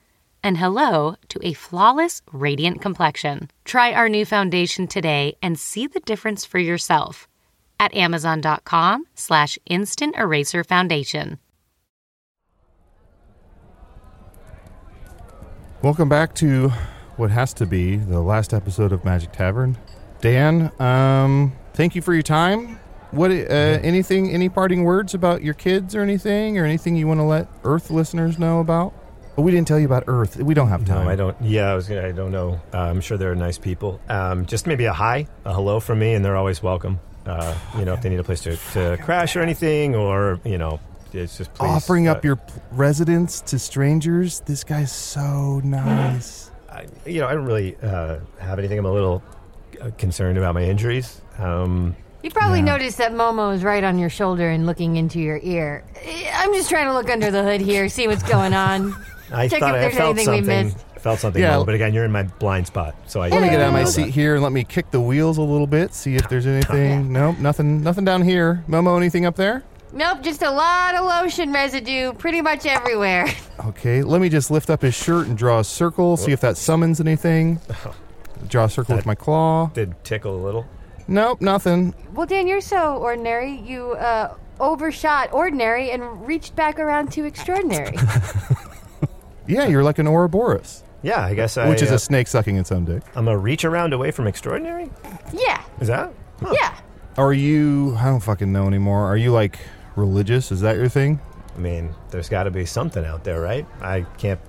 and hello to a flawless, radiant complexion. Try our new foundation today and see the difference for yourself at amazon.com slash instant eraser foundation. Welcome back to what has to be the last episode of Magic Tavern. Dan, um, thank you for your time. What, uh, anything, any parting words about your kids or anything, or anything you want to let Earth listeners know about? Oh, we didn't tell you about Earth. We don't have time. No, I don't. Yeah, I was gonna. I don't know. Uh, I'm sure they're nice people. Um, just maybe a hi, a hello from me, and they're always welcome. Uh, you know, if they need a place to, to crash or anything, or you know, it's just please, Offering uh, up your p- residence to strangers. This guy's so nice. I, you know, I don't really uh, have anything. I'm a little uh, concerned about my injuries. Um, You probably Yeah. noticed that Momo is right on your shoulder and looking into your ear. I'm just trying to look under the hood here, see what's going on. *laughs* I Check thought if I there's felt anything we something. missed. Felt something, Yeah. Mo, but again, you're in my blind spot, so I. Let me get out of my seat here and let me kick the wheels a little bit, see if there's anything. Nope, nothing, nothing down here. Momo, anything up there? Nope, just a lot of lotion residue pretty much everywhere. *laughs* Okay, let me just lift up his shirt and draw a circle, see if that summons anything. *laughs* Draw a circle with my claw. Did tickle a little. Nope, nothing. Well, Dan, you're so ordinary. You uh, overshot ordinary and reached back around to extraordinary. *laughs* Yeah, you're like an Ouroboros, Yeah, I guess I. which is uh, a snake sucking its own dick. I'm a reach around away from extraordinary. yeah, Is that? yeah. Are you? I don't fucking know anymore. Are you like religious? Is that your thing? I mean, there's got to be something out there, right? I can't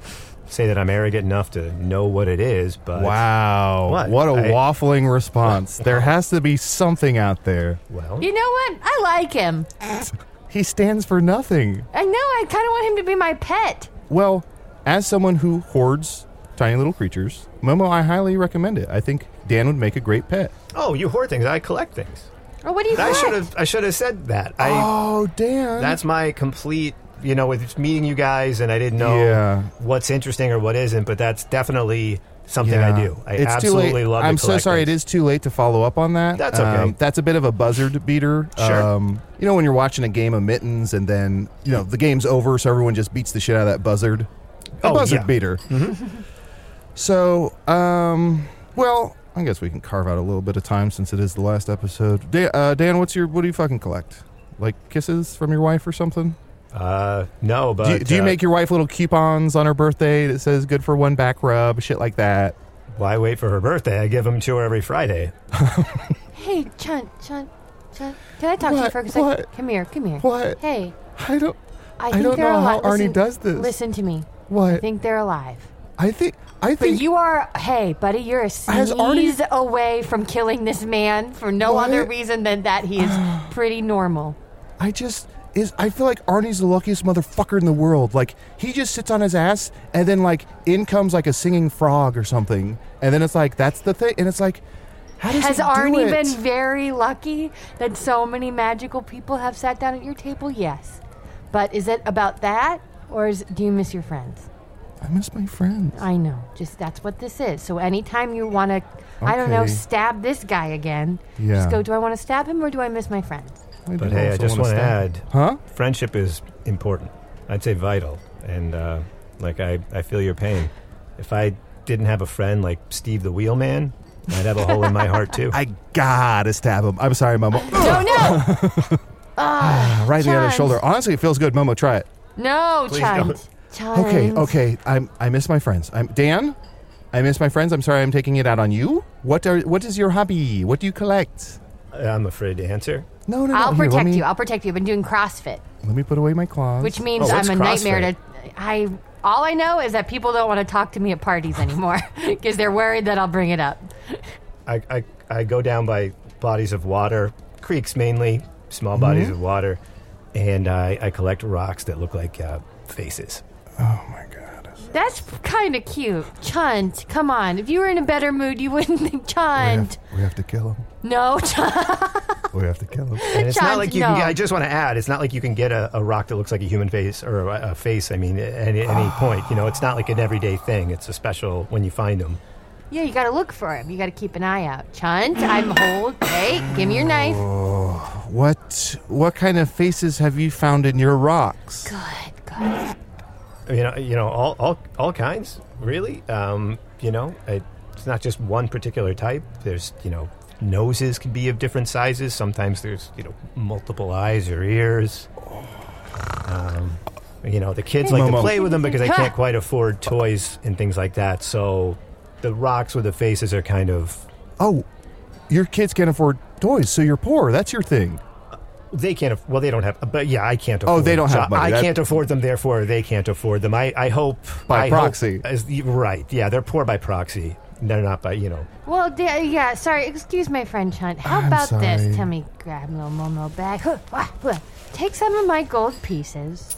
say that I'm arrogant enough to know what it is, but Wow, What? what a I- waffling response. there *laughs* has to be something out there. well, You know what? I like him. *laughs* He stands for nothing. I know. I kind of want him to be my pet. Well, as someone who hoards tiny little creatures, Momo, I highly recommend it. I think Dan would make a great pet. oh, you hoard things. I collect things. Oh, what do you I collect? should have. I should have said that. I. Oh, Dan. That's my complete. You know, with meeting you guys, and I didn't know Yeah. what's interesting or what isn't, but that's definitely something I do. I it's absolutely too late. love. to I'm so sorry. things. It is too late to follow up on that. That's okay. Um, that's a bit of a buzzard beater. Sure. Um, you know when you're watching a game of mittens and then you know the game's over, so everyone just beats the shit out of that buzzard. A Oh, buzzard yeah. beater. so, um, well, I guess we can carve out a little bit of time since it is the last episode. Dan, uh, Dan what's your what do you fucking collect? Like kisses from your wife or something? Uh, no, but do, you, do you uh, make your wife little coupons on her birthday that says "good for one back rub," shit like that? Why wait for her birthday? I give them to her every Friday. *laughs* Hey, Chunt, Chunt, Chunt. Can I talk to you for a second? What? Come here, come here. What? Hey, I don't. I I don't they're know how alive. Arnie Listen- does this. Listen to me. What? I think they're alive. I think. I think. But you are, hey, buddy, you're a sneeze Arnie- away from killing this man for no What? other reason than that he is *gasps* pretty normal. I just is. I feel like Arnie's the luckiest motherfucker in the world. Like he just sits on his ass, and then like in comes like a singing frog or something, and then it's like that's the thing, and it's like, how does Has Arnie been very lucky that so many magical people have sat down at your table? Yes. But is it about that? Or is, do you miss your friends? I miss my friends. I know. Just that's what this is. So anytime you want to, I don't know, Okay. stab this guy again, Yeah. just go, do I want to stab him or do I miss my friends? I But hey, I also just wanna want to stab- add, Huh? friendship is important. I'd say vital, and uh, like I, I feel your pain. If I didn't have a friend like Steve the Wheelman, I'd have a hole in my heart too. *laughs* I gotta stab him. I'm sorry, Momo. No, no! Ah, right in the other Chance. shoulder. Honestly, it feels good. Momo, try it. No, Please Chunt. don't. Chunt. Okay, okay. I'm. I miss my friends. I'm Dan. I miss my friends. I'm sorry. I'm taking it out on you. What are? What is your hobby? What do you collect? I'm afraid to answer. No, no, no. I'll Here, let protect me- you. I'll protect you. I've been doing CrossFit, Let me put away my claws. which means Oh, I'm a nightmare to. I all I know is that people don't want to talk to me at parties anymore *laughs* because they're worried that I'll bring it up. I, I, I go down by bodies of water, creeks mainly, small bodies Mm-hmm. of water, and I, I collect rocks that look like uh, faces. oh my god. That's kind of cute, Chunt. Come on, if you were in a better mood, you wouldn't think We have, Chunt. we have to kill him. No, Chunt. *laughs* We have to kill him. And it's not Chunt, like you no. can. Get, I just want to add, it's not like you can get a, a rock that looks like a human face or a, a face. I mean, at any, any point, you know, it's not like an everyday thing. It's a special when you find them. Yeah, you got to look for him. You got to keep an eye out. Chunt, I'm hold. Hey, give me your knife. What? What kind of faces have you found in your rocks? Good, good. You know, you know, all all, all kinds, really. Um, you know, it's not just one particular type. There's, you know, noses can be of different sizes. Sometimes there's, you know, multiple eyes or ears. Um, You know, the kids like to play with them because they can't quite afford toys and things like that. So the rocks with the faces are kind of Oh, your kids can't afford toys, so you're poor. That's your thing. they can't. aff- Well, they don't have. But yeah, I can't. Oh, afford they don't so have money. I That- can't afford them. Therefore, they can't afford them. I, I hope By I hope proxy. as, right? Yeah, they're poor by proxy. They're not by you know. Well, da- yeah, sorry. Excuse my French hunt. How I'm about sorry. this? Tell me, grab a little Momo bag. Huh, wah, wah. Take some of my gold pieces.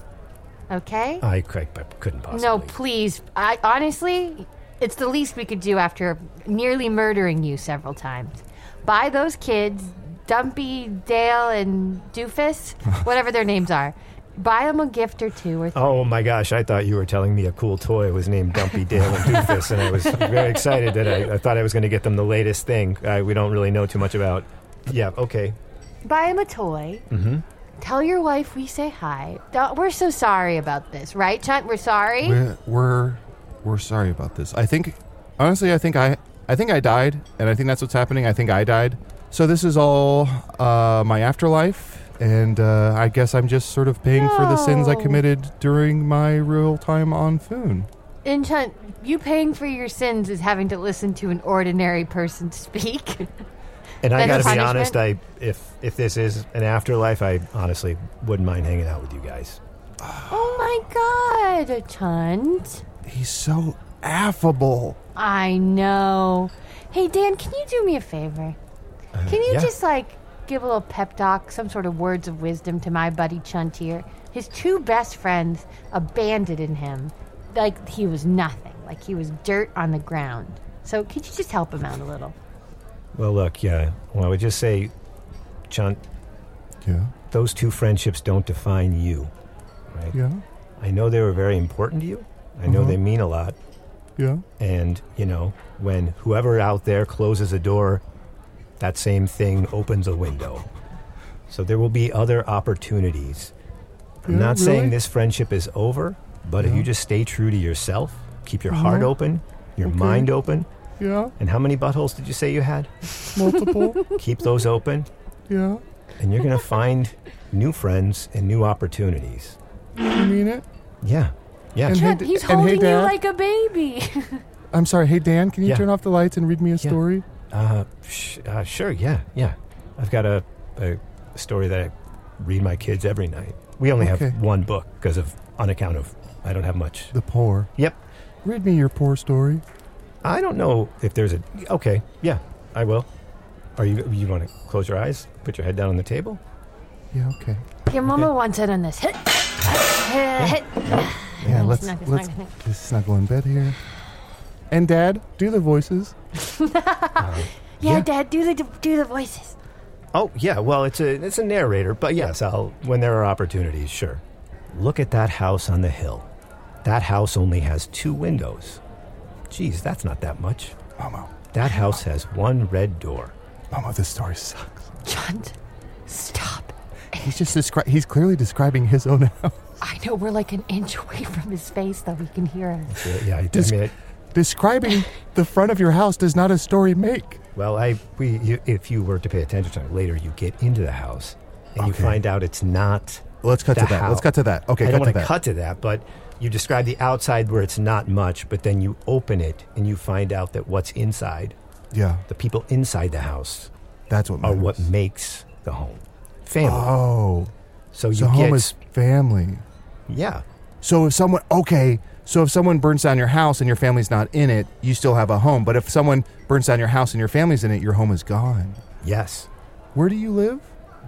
Okay? I, I, I couldn't possibly. no, please. I honestly, it's the least we could do after nearly murdering you several times. Buy those kids, Dumpy, Dale, and Doofus, *laughs* whatever their names are. Buy them a gift or two or three. Oh my gosh! I thought you were telling me a cool toy was named Dumpy Dale and Doofus, and I was very excited that I, I thought I was going to get them the latest thing. Uh, we don't really know too much about. Yeah. Okay. Buy them a toy. Mm-hmm. Tell your wife we say hi. Don't- We're so sorry about this, right, Chunt? We're sorry. We're, we're we're sorry about this. I think honestly, I think I I think I died, and I think that's what's happening. I think I died. So this is all uh, my afterlife, and uh, I guess I'm just sort of paying for the sins I No. committed during my real time on Foon. And Chunt, you paying for your sins is having to listen to an ordinary person speak. And I got to be punishment? honest. I if if this is an afterlife, I honestly wouldn't mind hanging out with you guys. oh my god, Chunt. He's so affable. I know. Hey, Dan, can you do me a favor? Uh, can you yeah. just, like, give a little pep talk, some sort of words of wisdom to my buddy Chunt here? His two best friends abandoned him like he was nothing, like he was dirt on the ground. So, could you just help him out a little? Well, look, yeah. Well, I would just say, Chunt, Yeah, those two friendships don't define you, right? yeah, I know they were very important to you. I know Uh-huh. they mean a lot. yeah. And, you know, when whoever out there closes a door, that same thing opens a window. So there will be other opportunities. I'm Yeah, not really? saying this friendship is over, but if you just stay true to yourself, keep your heart Uh-huh. open, your Okay. mind open, Yeah, and how many buttholes did you say you had? multiple. *laughs* keep those open, yeah, and you're going to find new friends and new opportunities. you mean it? Yeah. Yeah. And Chunt, hey, he's and hey, holding you like a baby. *laughs* I'm sorry. Hey, Dan, can you Yeah. turn off the lights and read me a story? Uh, sh- uh, sure, yeah, yeah. I've got a, a story that I read my kids every night. We only Okay. have one book because of on account of I don't have much. The poor. Yep. Read me your poor story. I don't know if there's a. Okay, yeah, I will. Are you you want to close your eyes, put your head down on the table? Yeah, okay. Your mama wants it on this. Hit. Hit. Yeah, It's let's not- it's let's not- just snuggle in bed here. And Dad, do the voices. *laughs* Yeah, Dad, do the do the voices. Oh yeah, well it's a it's a narrator, but yes, I'll when there are opportunities, sure. Look at that house on the hill. That house only has two windows. Geez, that's not that much. Momo, That house has one red door. Momo, this story sucks. Chunt, stop. He's just descri- He's clearly describing his own *laughs* house. I know we're like an inch *laughs* away from his face, though he can hear us. Yeah, yeah I, Dis- I mean, it, Describing the front of your house does not a story make. well, I we you, if you were to pay attention to it later, you get into the house and you find out it's not. Let's cut the to that. Let's cut to that. Okay, I cut don't to want that. to cut to that, but you describe the outside where it's not much, but then you open it and you find out that what's inside, Yeah, the people inside the house, that's what are what makes the home family. Oh, so you so get home is family. Yeah. So if someone okay, so if someone burns down your house and your family's not in it, you still have a home. But if someone burns down your house and your family's in it, your home is gone. Yes. Where do you live?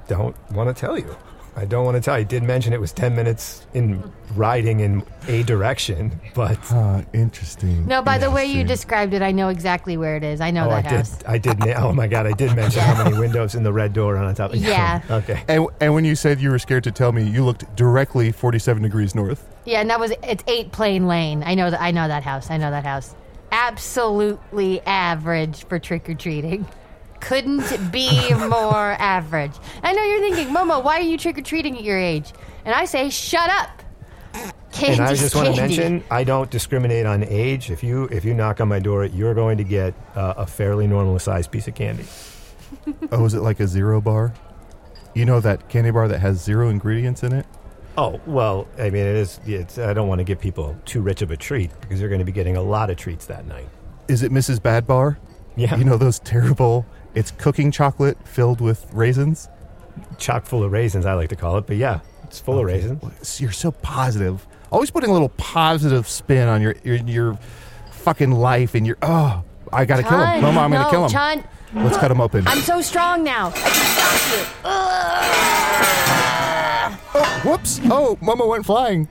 Don't want to tell you. I don't want to tell you. I did mention it was 10 minutes in riding in a direction, but Ah, interesting. No, by the way you Interesting. described it, I know exactly where it is. I know oh, I that did. house. I did. na- Oh my god, I did mention how many *laughs* windows in the red door on the top. Yeah. okay. And, and when you said you were scared to tell me, you looked directly 47 degrees north. Yeah, and that was it's eight Plain Lane. I know that. I know that house. I know that house. Absolutely average for trick or treating. Couldn't be *laughs* more average. I know you're thinking, Momo, why are you trick or treating at your age? And I say, shut up. Candy, And I just want to mention, I don't discriminate on age. If you if you knock on my door, you're going to get uh, a fairly normal sized piece of candy. *laughs* oh, is it like a zero bar? You know that candy bar that has zero ingredients in it? Oh well, I mean, it is. It's, I don't want to give people too rich of a treat because they're going to be getting a lot of treats that night. Is it Mrs. Bad Bar? Yeah. You know those terrible. It's cooking chocolate filled with raisins. Chock full of raisins, I like to call it. But yeah, it's full of raisins. You're so positive. Always putting a little positive spin on your your, your fucking life and your oh. I gotta kill him. Chunt, Momo, I'm gonna no, kill him. Chunt. Let's cut him open. I'm so strong now. I can stop you. Oh, whoops! Oh, Momo went flying.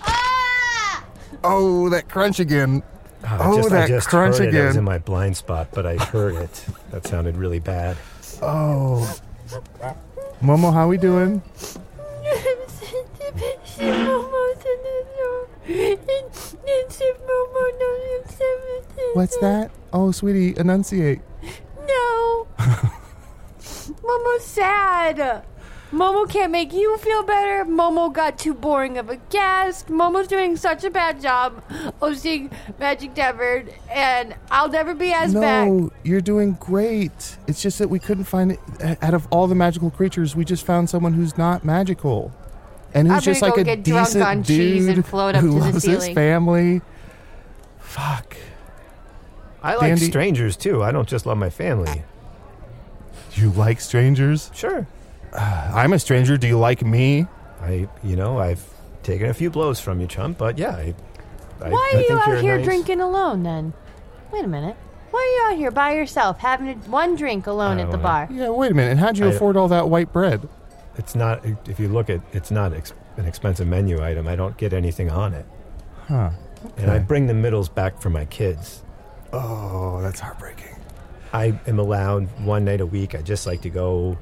Ah! Oh, that crunch again. I Oh, just, that I just crunch heard It. It was in my blind spot, but I heard it. That sounded really bad. Oh, Momo, how we doing? What's that? Oh, sweetie, enunciate. No. *laughs* Momo's sad. Momo can't make you feel better. Momo got too boring of a guest. Momo's doing such a bad job hosting Magic Tavern, and I'll never be as back. no, you're doing great. It's just that we couldn't find it. Out of all the magical creatures, we just found someone who's not magical, and who's I'm just like go a get drunk decent on dude cheese and float up who to the loves his family. Fuck. I like Dandy- strangers too. I don't just love my family. You like strangers? Sure. *sighs* I'm a stranger. Do you like me? I, you know, I've taken a few blows from you, chump. But yeah, I. I Why I are you think you're out here nice. drinking alone then? Wait a minute. Why are you out here by yourself having a, one drink alone I at the don't bar? Yeah, wait a minute. And how'd you I- afford all that white bread? It's not. If you look at, it's not ex- an expensive menu item. I don't get anything on it, Huh. and I bring the middles back for my kids. Oh, that's heartbreaking. I am allowed one night a week. I just like to go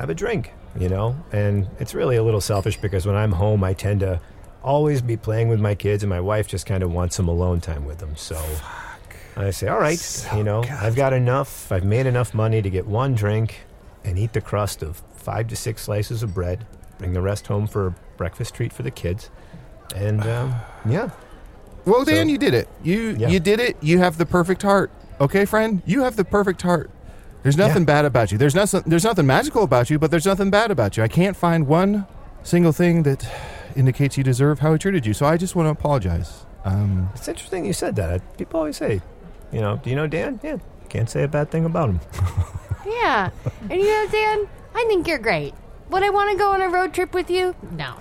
have a drink, you know? And it's really a little selfish because when I'm home, I tend to always be playing with my kids, and my wife just kind of wants some alone time with them. So I say, all right, you know, I've got enough. I've made enough money to get one drink and eat the crust of five to six slices of bread, bring the rest home for a breakfast treat for the kids. And *sighs* um, yeah. Well, So- Dan, you did it. You Yeah. you did it. You have the perfect heart. Okay, friend, you have the perfect heart. There's nothing bad about you. There's nothing. There's nothing magical about you, but there's nothing bad about you. I can't find one single thing that indicates you deserve how he treated you. So I just want to apologize. Um, It's interesting you said that. People always say, you know, do you know Dan? Yeah. Can't say a bad thing about him. *laughs* Yeah. And you know, Dan, I think you're great. Would I want to go on a road trip with you? No.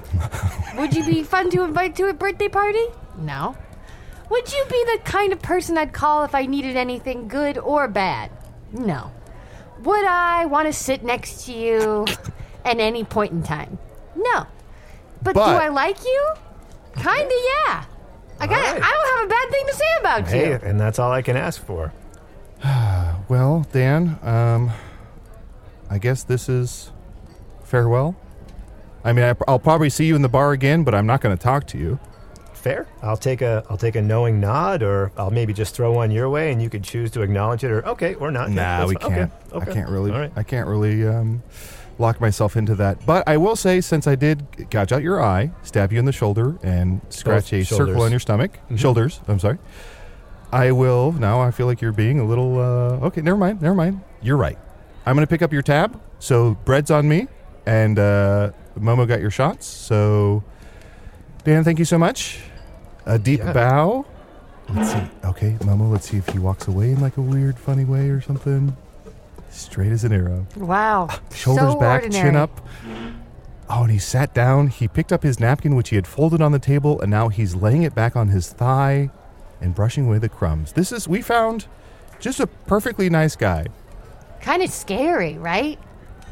Would you be fun to invite to a birthday party? No. Would you be the kind of person I'd call if I needed anything good or bad? No. Would I want to sit next to you at any point in time? No. But, do I like you? Kinda, yeah. I got. All right. I don't have a bad thing to say about Hey, you. and that's all I can ask for. *sighs* well, Dan, um, I guess this is farewell. I mean, I, I'll probably see you in the bar again, but I'm not going to talk to you. Fair. I'll take a I'll take a knowing nod, or I'll maybe just throw one your way, and you could choose to acknowledge it, or okay, or not. Nah, that's we fi- okay, can't. Okay. I can't really. All right. I can't really um, lock myself into that. But I will say, since I did gouge out your eye, stab you in the shoulder, and scratch a circle on your stomach, Mhm. shoulders. I'm sorry. I will now. I feel like you're being a little. Uh, okay, never mind. Never mind. You're right. I'm going to pick up your tab. So bread's on me, and uh, Momo got your shots. So Dan, thank you so much. A deep Yeah. bow. Let's see. Okay, Momo. Let's see if he walks away in like a weird, funny way or something. Straight as an arrow. Wow. Ah, shoulders so back, ordinary. chin up. Oh, and he sat down. He picked up his napkin, which he had folded on the table, and now he's laying it back on his thigh and brushing away the crumbs. This is, we found just a perfectly nice guy. Kind of scary, right?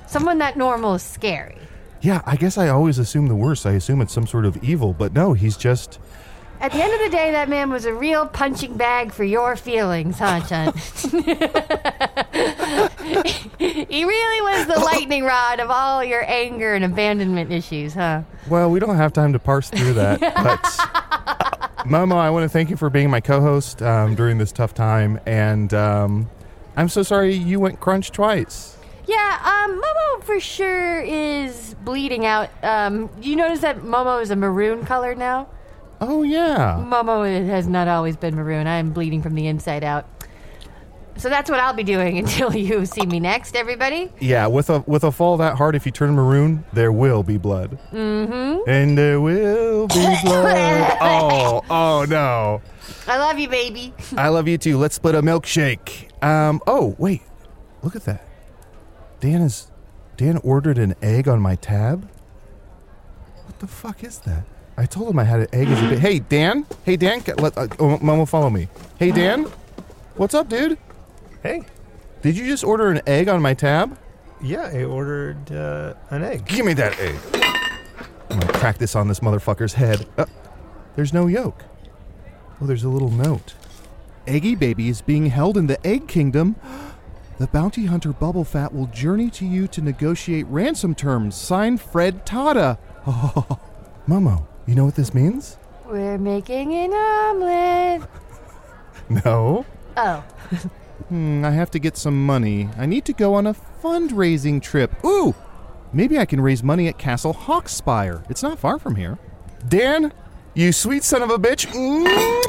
Someone that normal is scary. Yeah, I guess I always assume the worst. I assume it's some sort of evil, but no, he's just. At the end of the day, that man was a real punching bag for your feelings, huh, Chunt? *laughs* he really was the lightning rod of all your anger and abandonment issues, huh? Well, we don't have time to parse through that. but Momo, I want to thank you for being my co-host um, during this tough time, and um, I'm so sorry you went crunch twice. Yeah, um, Momo for sure is bleeding out. Um, you notice that Momo is a maroon color now? Oh yeah. Momo has not always been maroon. I am bleeding from the inside out. So that's what I'll be doing *laughs* until you see me next, everybody. Yeah, with a with a fall that hard, if you turn maroon, there will be blood. Mm-hmm. And there will be *laughs* blood. oh, oh no. I love you, baby. I love you too. Let's split a milkshake. Um. Oh wait, look at that. Dan is. Dan ordered an egg on my tab. What the fuck is that? I told him I had an egg as a bit. Hey Dan. Hey Dan. get- Let uh, oh, Momo follow me. Hey Dan. What's up, dude? Hey. Did you just order an egg on my tab? Yeah, I ordered uh, an egg. Give me that egg. I'm gonna crack this on this motherfucker's head. Uh, there's no yolk. Oh, there's a little note. Eggy Baby is being held in the Egg Kingdom. *gasps* The bounty hunter Bubble Fat will journey to you to negotiate ransom terms. Signed Fred Tada. Oh, *laughs* Momo, you know what this means? We're making an omelet. *laughs* No. Oh. *laughs* Hmm, I have to get some money. I need to go on a fundraising trip. Ooh! Maybe I can raise money at Castle Hawkspire. It's not far from here. Dan, you sweet son of a bitch. Mwah!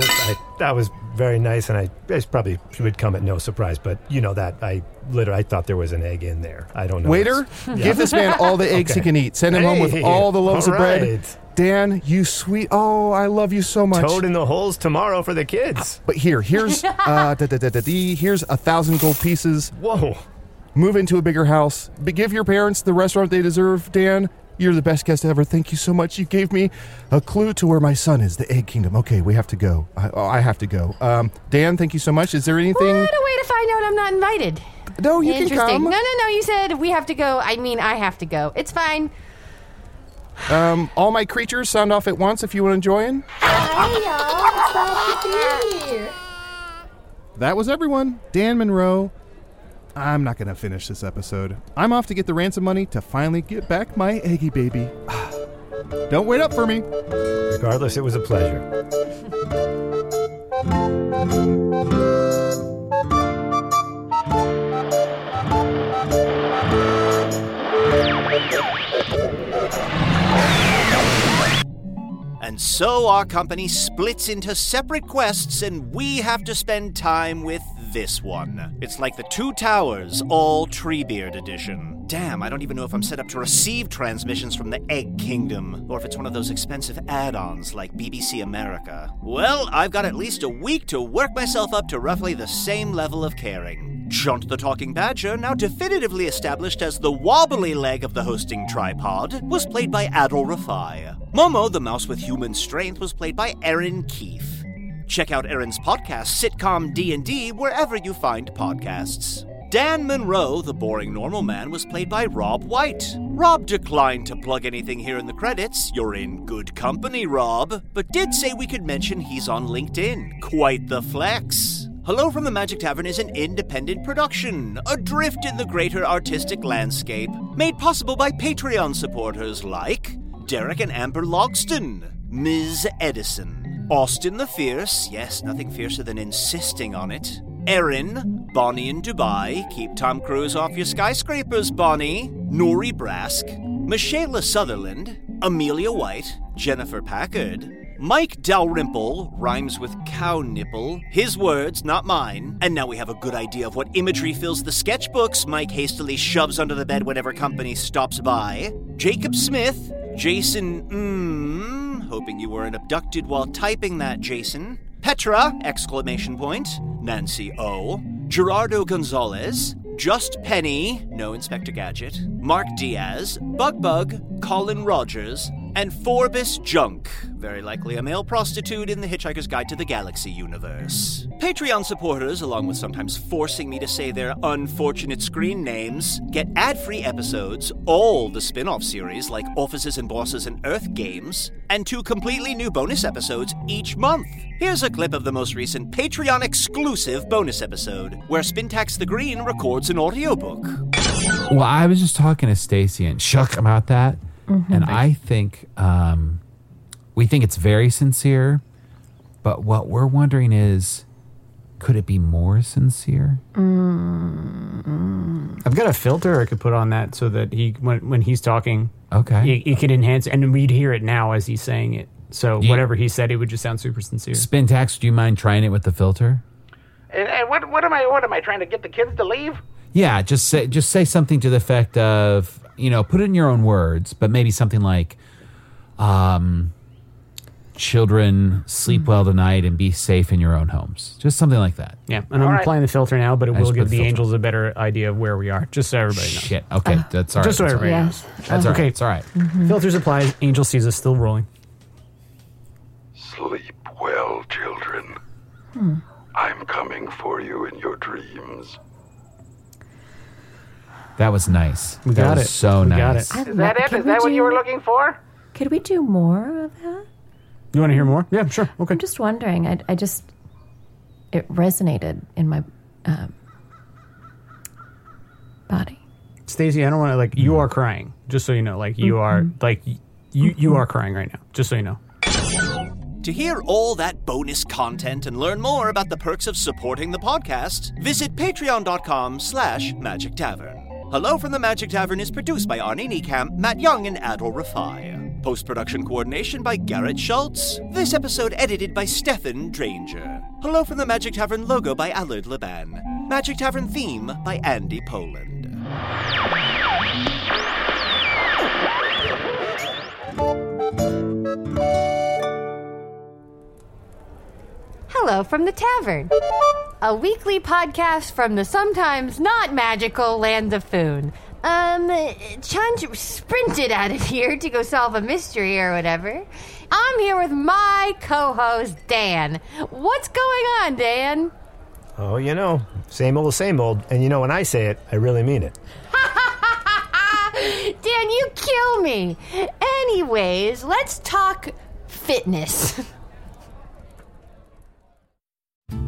I, that was very nice, and I it's probably would come at no surprise. But you know that I literally I thought there was an egg in there. I don't know. Waiter, what's- give this man all the *laughs* eggs he can eat. Send him home with all the loaves all of bread. Right. Dan, you sweet. Oh, I love you so much. Toad in the holes tomorrow for the kids. But here, here's *laughs* uh, da, da, da, da, dee. here's a thousand gold pieces. Whoa! Move into a bigger house. But give your parents the restaurant they deserve. Dan, you're the best guest ever. Thank you so much. You gave me a clue to where my son is, the Egg Kingdom. Okay, we have to go. I, oh, I have to go. Um, Dan, thank you so much. Is there anything? What a way to find out I'm not invited. No, you can Interesting. come. No, no, no. You said we have to go. I mean, I have to go. It's fine. Um, all my creatures sound off at once if you want to join. Hi, y'all. It's to be here. That was everyone. Dan Monroe. I'm not going to finish this episode. I'm off to get the ransom money to finally get back my Eggy baby. *sighs* Don't wait up for me. Regardless, it was a pleasure. *laughs* And so our company splits into separate quests, and we have to spend time with this one. It's like the Two Towers, all Treebeard edition. Damn, I don't even know if I'm set up to receive transmissions from the Egg Kingdom, or if it's one of those expensive add ons like BBC America. Well, I've got at least a week to work myself up to roughly the same level of caring. Chunt the Talking Badger, now definitively established as the wobbly leg of the hosting tripod, was played by Adal Rafai. Momo, the mouse with human strength, was played by Erin Keif. Check out Erin's podcast, Sitcom D&D, wherever you find podcasts. Dan Monroe, the boring normal man, was played by Rob White. Rob declined to plug anything here in the credits. You're in good company, Rob, but did say we could mention he's on LinkedIn. Quite the flex. Hello from the Magic Tavern is an independent production, adrift in the greater artistic landscape, made possible by Patreon supporters like Derek and Amber Logston, Ms. Edison, Austin the Fierce, yes, nothing fiercer than insisting on it, Erin, Bonnie in Dubai, keep Tom Cruise off your skyscrapers, Bonnie, Nori Brask, Michaela Sutherland, Amelia White, Jennifer Packard, Mike Dalrymple rhymes with cow nipple. His words, not mine. And now we have a good idea of what imagery fills the sketchbooks Mike hastily shoves under the bed whenever company stops by. Jacob Smith, Jason, mmm, hoping you weren't abducted while typing that, Jason. Petra, exclamation point. Nancy O. Gerardo Gonzalez. Just Penny, no Inspector Gadget. Mark Diaz. Bug Bug. Colin Rogers. And Forbes Junk, very likely a male prostitute in the Hitchhiker's Guide to the Galaxy universe. Patreon supporters, along with sometimes forcing me to say their unfortunate screen names, get ad free episodes, all the spin off series like Offices and Bosses and Earth Games, and two completely new bonus episodes each month. Here's a clip of the most recent Patreon exclusive bonus episode, where Spintax the Green records an audiobook. Well, I was just talking to Stacy and Chuck about that, and I think um, we think it's very sincere, but what we're wondering is, could it be more sincere? I've got a filter I could put on that so that he when when he's talking, okay, it, it could enhance, and we'd hear it now as he's saying it. So Yeah. whatever he said, it would just sound super sincere. Spintax, do you mind trying it with the filter? And, and what what am I what am I trying to get the kids to leave? Yeah, just say just say something to the effect of, you know, put it in your own words, but maybe something like, um, children sleep well tonight and be safe in your own homes. Just something like that. Yeah, and I'm applying the filter now, but it I will just put give the the filter. angels a better idea of where we are, just so everybody knows. Shit. Okay, that's all right. Just so that's all everybody right. knows. That's all right. Okay. It's all right. Filters applied. Angel sees us still rolling. Sleep well, children. Hmm. I'm coming for you in your dreams. That was nice. We that got was it. so We nice. got it. I Is that it? can Is that what you were looking for? Could we do more of that? You want to hear more? Yeah, sure. Okay. I'm just wondering. I, I just it resonated in my um, body. Stacey, I don't want to like you are crying. Just so you know, like you are Mm-hmm. like y- you you are crying right now. Just so you know. To hear all that bonus content and learn more about the perks of supporting the podcast, visit patreon.com slash magic tavern. Hello from the Magic Tavern is produced by Arnie Niekamp, Matt Young, and Adal Rafai. Post-production coordination by Garrett Schultz. This episode edited by Stefan Dranger. Hello from the Magic Tavern logo by Allard Leban. Magic Tavern theme by Andy Poland. Hello from the Tavern, a weekly podcast from the sometimes not magical land of Foon. Um, Chunt sprinted out of here to go solve a mystery or whatever. I'm here with my co-host Dan. What's going on, Dan? Oh, you know, same old, same old. And you know, when I say it, I really mean it. *laughs* Dan, you kill me. Anyways, let's talk fitness. *laughs*